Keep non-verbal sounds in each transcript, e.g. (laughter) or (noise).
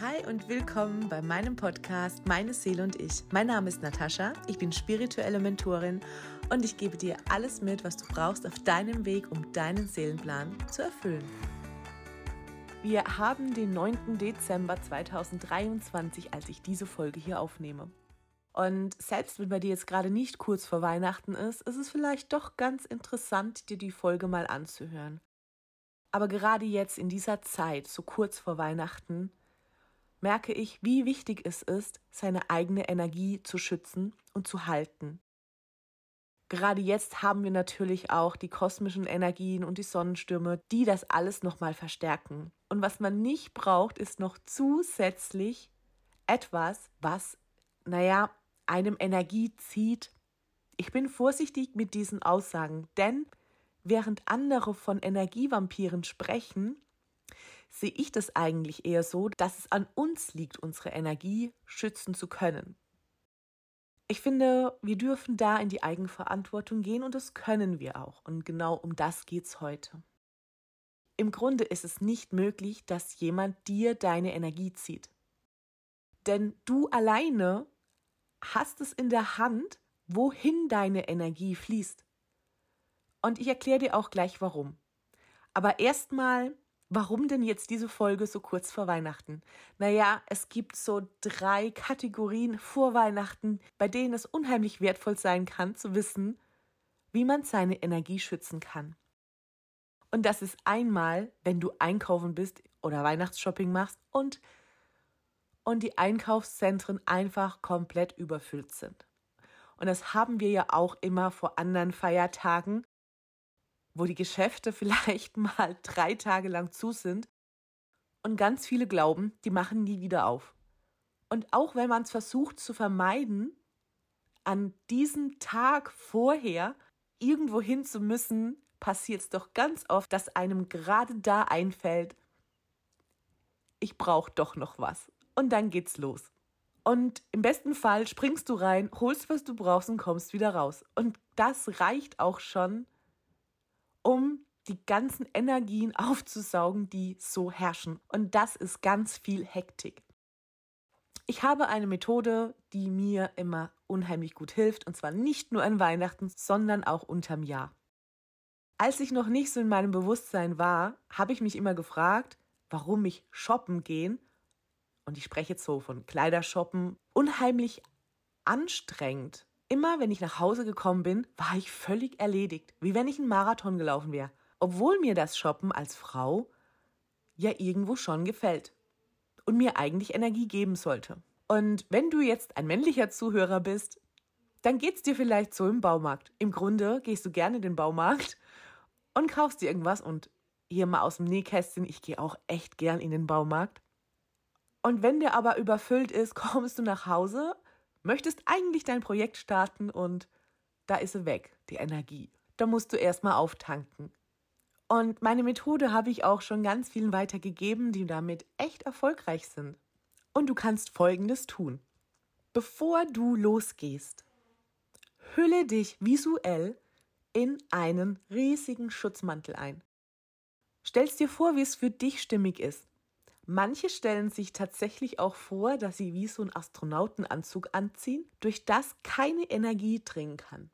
Hi und willkommen bei meinem Podcast Meine Seele und ich. Mein Name ist Natascha, ich bin spirituelle Mentorin und ich gebe dir alles mit, was du brauchst auf deinem Weg, um deinen Seelenplan zu erfüllen. Wir haben den 9. Dezember 2023, als ich diese Folge hier aufnehme. Und selbst wenn bei dir jetzt gerade nicht kurz vor Weihnachten ist, ist es vielleicht doch ganz interessant, dir die Folge mal anzuhören. Aber gerade jetzt in dieser Zeit, so kurz vor Weihnachten, merke ich, wie wichtig es ist, seine eigene Energie zu schützen und zu halten. Gerade jetzt haben wir natürlich auch die kosmischen Energien und die Sonnenstürme, die das alles nochmal verstärken. Und was man nicht braucht, ist noch zusätzlich etwas, was, naja, einem Energie zieht. Ich bin vorsichtig mit diesen Aussagen, denn während andere von Energievampiren sprechen, sehe ich das eigentlich eher so, dass es an uns liegt, unsere Energie schützen zu können. Ich finde, wir dürfen da in die Eigenverantwortung gehen und das können wir auch. Und genau um das geht's heute. Im Grunde ist es nicht möglich, dass jemand dir deine Energie zieht. Denn du alleine hast es in der Hand, wohin deine Energie fließt. Und ich erkläre dir auch gleich warum. Aber erstmal Warum denn jetzt diese Folge so kurz vor Weihnachten? Naja, es gibt so drei Kategorien vor Weihnachten, bei denen es unheimlich wertvoll sein kann zu wissen, wie man seine Energie schützen kann. Und das ist einmal, wenn du einkaufen bist oder Weihnachtsshopping machst und, und die Einkaufszentren einfach komplett überfüllt sind. Und das haben wir ja auch immer vor anderen Feiertagen, wo die Geschäfte (laughs) vielleicht mal drei Tage lang zu sind und ganz viele glauben, die machen nie wieder auf. Und auch wenn man es versucht zu vermeiden, an diesem Tag vorher irgendwo hin zu müssen, passiert es doch ganz oft, dass einem gerade da einfällt, ich brauche doch noch was. Und dann geht's los. Und im besten Fall springst du rein, holst, was du brauchst und kommst wieder raus. Und das reicht auch schon, um die ganzen Energien aufzusaugen, die so herrschen. Und das ist ganz viel Hektik. Ich habe eine Methode, die mir immer unheimlich gut hilft, und zwar nicht nur an Weihnachten, sondern auch unterm Jahr. Als ich noch nicht so in meinem Bewusstsein war, habe ich mich immer gefragt, warum mich shoppen gehen, und ich spreche jetzt so von Kleidershoppen, unheimlich anstrengend Immer wenn ich nach Hause gekommen bin, war ich völlig erledigt, wie wenn ich einen Marathon gelaufen wäre. Obwohl mir das Shoppen als Frau ja irgendwo schon gefällt und mir eigentlich Energie geben sollte. Und wenn du jetzt ein männlicher Zuhörer bist, dann geht's dir vielleicht so im Baumarkt. Im Grunde gehst du gerne in den Baumarkt und kaufst dir irgendwas und hier mal aus dem Nähkästchen, ich gehe auch echt gern in den Baumarkt. Und wenn der aber überfüllt ist, (laughs) kommst du nach Hause möchtest eigentlich dein Projekt starten und da ist sie weg, die Energie. Da musst du erstmal auftanken. Und meine Methode habe ich auch schon ganz vielen weitergegeben, die damit echt erfolgreich sind. Und du kannst Folgendes tun. Bevor du losgehst, hülle dich visuell in einen riesigen Schutzmantel ein. Stellst dir vor, wie es für dich stimmig ist. Manche stellen sich tatsächlich auch vor, dass sie wie so einen Astronautenanzug anziehen, durch das keine Energie dringen kann.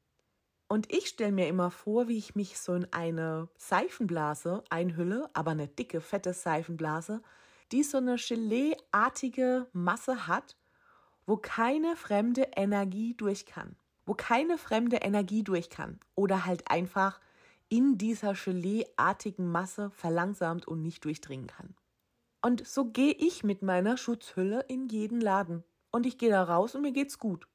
Und ich stelle mir immer vor, wie ich mich so in eine Seifenblase einhülle, aber eine dicke, fette Seifenblase, die so eine Gelee-artige Masse hat, wo keine fremde Energie durch kann. Wo keine fremde Energie durch kann. Oder halt einfach in dieser Gelee-artigen Masse verlangsamt und nicht durchdringen kann. Und so gehe ich mit meiner Schutzhülle in jeden Laden. Und ich gehe da raus und mir geht's gut.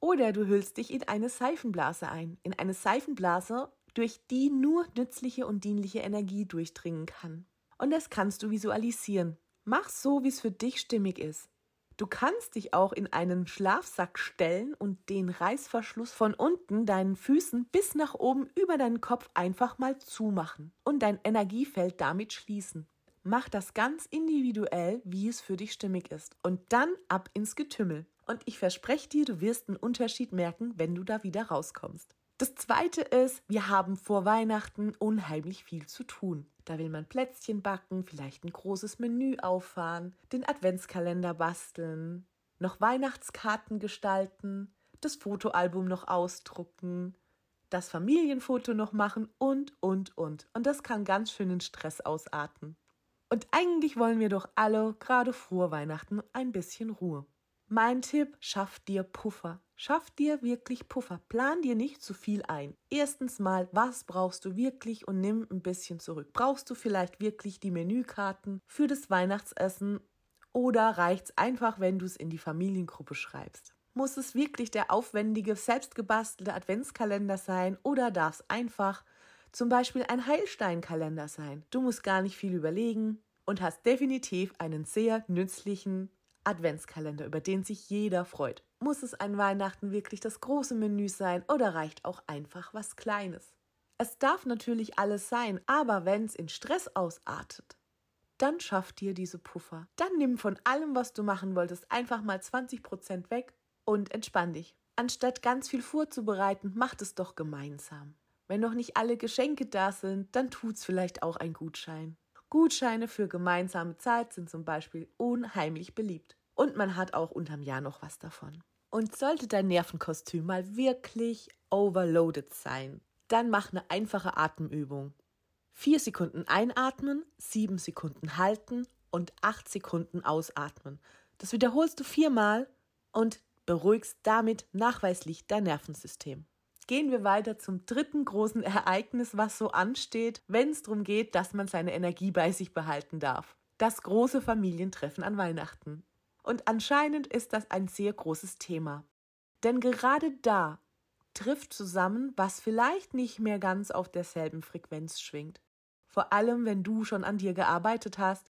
Oder du hüllst dich in eine Seifenblase ein. In eine Seifenblase, durch die nur nützliche und dienliche Energie durchdringen kann. Und das kannst du visualisieren. Mach so, wie es für dich stimmig ist. Du kannst dich auch in einen Schlafsack stellen und den Reißverschluss von unten deinen Füßen bis nach oben über deinen Kopf einfach mal zumachen und dein Energiefeld damit schließen. Mach das ganz individuell, wie es für dich stimmig ist. Und dann ab ins Getümmel. Und ich verspreche dir, du wirst einen Unterschied merken, wenn du da wieder rauskommst. Das zweite ist, wir haben vor Weihnachten unheimlich viel zu tun. Da will man Plätzchen backen, vielleicht ein großes Menü auffahren, den Adventskalender basteln, noch Weihnachtskarten gestalten, das Fotoalbum noch ausdrucken, das Familienfoto noch machen und, und, und. Und das kann ganz schön in Stress ausarten. Und eigentlich wollen wir doch alle gerade vor Weihnachten ein bisschen Ruhe. Mein Tipp, schaff dir Puffer. Schaff dir wirklich Puffer. Plan dir nicht zu viel ein. Erstens mal, was brauchst du wirklich und nimm ein bisschen zurück. Brauchst du vielleicht wirklich die Menükarten für das Weihnachtsessen oder reicht's einfach, wenn du es in die Familiengruppe schreibst? Muss es wirklich der aufwendige, selbstgebastelte Adventskalender sein oder darf es einfach zum Beispiel ein Heilsteinkalender sein? Du musst gar nicht viel überlegen und hast definitiv einen sehr nützlichen Adventskalender, über den sich jeder freut. Muss es an Weihnachten wirklich das große Menü sein oder reicht auch einfach was Kleines? Es darf natürlich alles sein, aber wenn es in Stress ausartet, dann schaff dir diese Puffer. Dann nimm von allem, was du machen wolltest, einfach mal 20% weg und entspann dich. Anstatt ganz viel vorzubereiten, macht es doch gemeinsam. Wenn noch nicht alle Geschenke da sind, dann tut's vielleicht auch ein Gutschein. Gutscheine für gemeinsame Zeit sind zum Beispiel unheimlich beliebt. Und man hat auch unterm Jahr noch was davon. Und sollte dein Nervenkostüm mal wirklich overloaded sein, dann mach eine einfache Atemübung. Vier Sekunden einatmen, sieben Sekunden halten und acht Sekunden ausatmen. Das wiederholst du viermal und beruhigst damit nachweislich dein Nervensystem. Gehen wir weiter zum dritten großen Ereignis, was so ansteht, wenn es darum geht, dass man seine Energie bei sich behalten darf. Das große Familientreffen an Weihnachten. Und anscheinend ist das ein sehr großes Thema. Denn gerade da trifft zusammen, was vielleicht nicht mehr ganz auf derselben Frequenz schwingt. Vor allem, wenn du schon an dir gearbeitet hast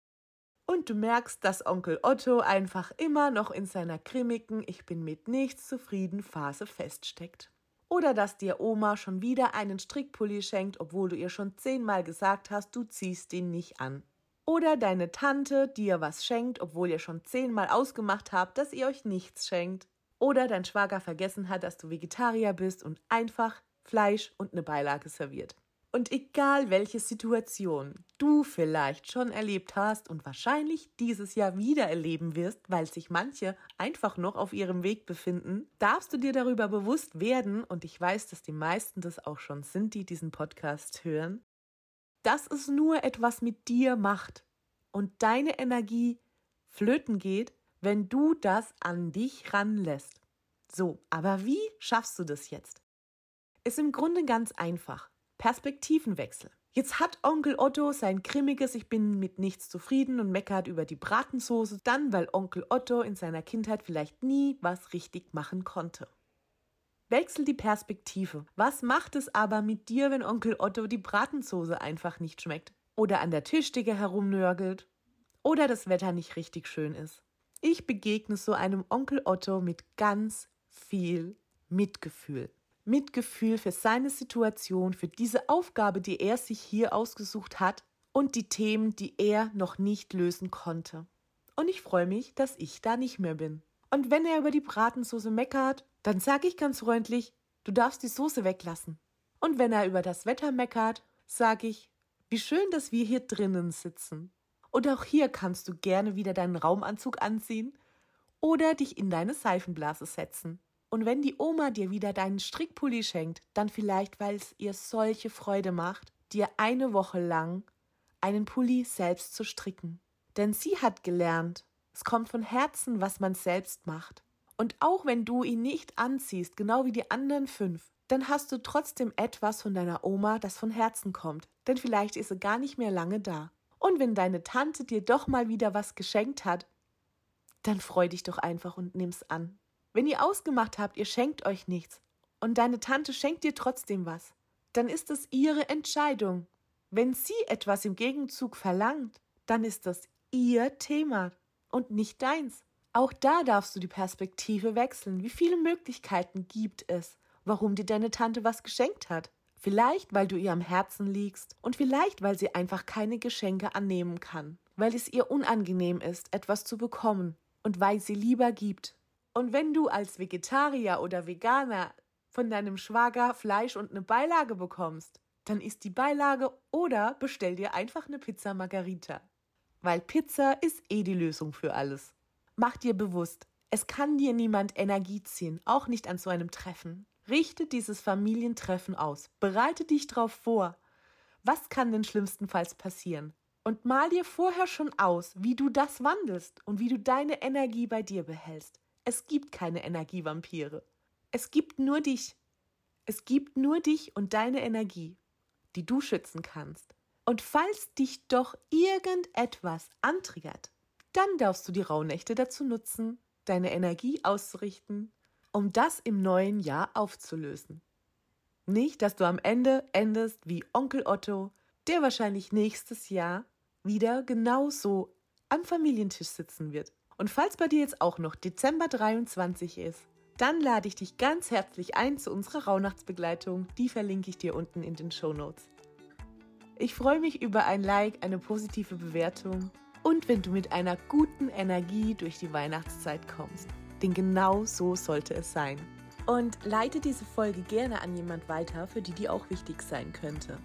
und du merkst, dass Onkel Otto einfach immer noch in seiner grimmigen Ich bin mit nichts zufrieden Phase feststeckt. Oder dass dir Oma schon wieder einen Strickpulli schenkt, obwohl du ihr schon zehnmal gesagt hast, du ziehst den nicht an. Oder deine Tante dir was schenkt, obwohl ihr schon zehnmal ausgemacht habt, dass ihr euch nichts schenkt. Oder dein Schwager vergessen hat, dass du Vegetarier bist und einfach Fleisch und eine Beilage serviert. Und egal welche Situation du vielleicht schon erlebt hast und wahrscheinlich dieses Jahr wieder erleben wirst, weil sich manche einfach noch auf ihrem Weg befinden, darfst du dir darüber bewusst werden, und ich weiß, dass die meisten das auch schon sind, die diesen Podcast hören, dass es nur etwas mit dir macht und deine Energie flöten geht, wenn du das an dich ranlässt. So, aber wie schaffst du das jetzt? Ist im Grunde ganz einfach. Perspektivenwechsel. Jetzt hat Onkel Otto sein grimmiges Ich bin mit nichts zufrieden und meckert über die Bratensoße, dann weil Onkel Otto in seiner Kindheit vielleicht nie was richtig machen konnte. Wechsel die Perspektive. Was macht es aber mit dir, wenn Onkel Otto die Bratensoße einfach nicht schmeckt? Oder an der Tischdecke herumnörgelt? Oder das Wetter nicht richtig schön ist? Ich begegne so einem Onkel Otto mit ganz viel Mitgefühl. Mitgefühl für seine Situation, für diese Aufgabe, die er sich hier ausgesucht hat und die Themen, die er noch nicht lösen konnte. Und ich freue mich, dass ich da nicht mehr bin. Und wenn er über die Bratensoße meckert, dann sage ich ganz freundlich, du darfst die Soße weglassen. Und wenn er über das Wetter meckert, sage ich, wie schön, dass wir hier drinnen sitzen. Und auch hier kannst du gerne wieder deinen Raumanzug anziehen oder dich in deine Seifenblase setzen. Und wenn die Oma dir wieder deinen Strickpulli schenkt, dann vielleicht, weil es ihr solche Freude macht, dir eine Woche lang einen Pulli selbst zu stricken. Denn sie hat gelernt, es kommt von Herzen, was man selbst macht. Und auch wenn du ihn nicht anziehst, genau wie die anderen fünf, dann hast du trotzdem etwas von deiner Oma, das von Herzen kommt. Denn vielleicht ist sie gar nicht mehr lange da. Und wenn deine Tante dir doch mal wieder was geschenkt hat, dann freu dich doch einfach und nimm's an. Wenn ihr ausgemacht habt, ihr schenkt euch nichts und deine Tante schenkt dir trotzdem was, dann ist es ihre Entscheidung. Wenn sie etwas im Gegenzug verlangt, dann ist das ihr Thema und nicht deins. Auch da darfst du die Perspektive wechseln. Wie viele Möglichkeiten gibt es, warum dir deine Tante was geschenkt hat? Vielleicht, weil du ihr am Herzen liegst und vielleicht, weil sie einfach keine Geschenke annehmen kann, weil es ihr unangenehm ist, etwas zu bekommen und weil sie lieber gibt. Und wenn du als Vegetarier oder Veganer von deinem Schwager Fleisch und eine Beilage bekommst, dann isst die Beilage oder bestell dir einfach eine Pizza Margarita. Weil Pizza ist eh die Lösung für alles. Mach dir bewusst, es kann dir niemand Energie ziehen, auch nicht an so einem Treffen. Richte dieses Familientreffen aus. Bereite dich darauf vor. Was kann denn schlimmstenfalls passieren? Und mal dir vorher schon aus, wie du das wandelst und wie du deine Energie bei dir behältst. Es gibt keine Energievampire. Es gibt nur dich. Es gibt nur dich und deine Energie, die du schützen kannst. Und falls dich doch irgendetwas antriggert, dann darfst du die Rauhnächte dazu nutzen, deine Energie auszurichten, um das im neuen Jahr aufzulösen. Nicht, dass du am Ende endest wie Onkel Otto, der wahrscheinlich nächstes Jahr wieder genauso am Familientisch sitzen wird. Und falls bei dir jetzt auch noch Dezember 23 ist, dann lade ich dich ganz herzlich ein zu unserer Rauhnachtsbegleitung. Die verlinke ich dir unten in den Show Notes. Ich freue mich über ein Like, eine positive Bewertung und wenn du mit einer guten Energie durch die Weihnachtszeit kommst. Denn genau so sollte es sein. Und leite diese Folge gerne an jemand weiter, für die die auch wichtig sein könnte.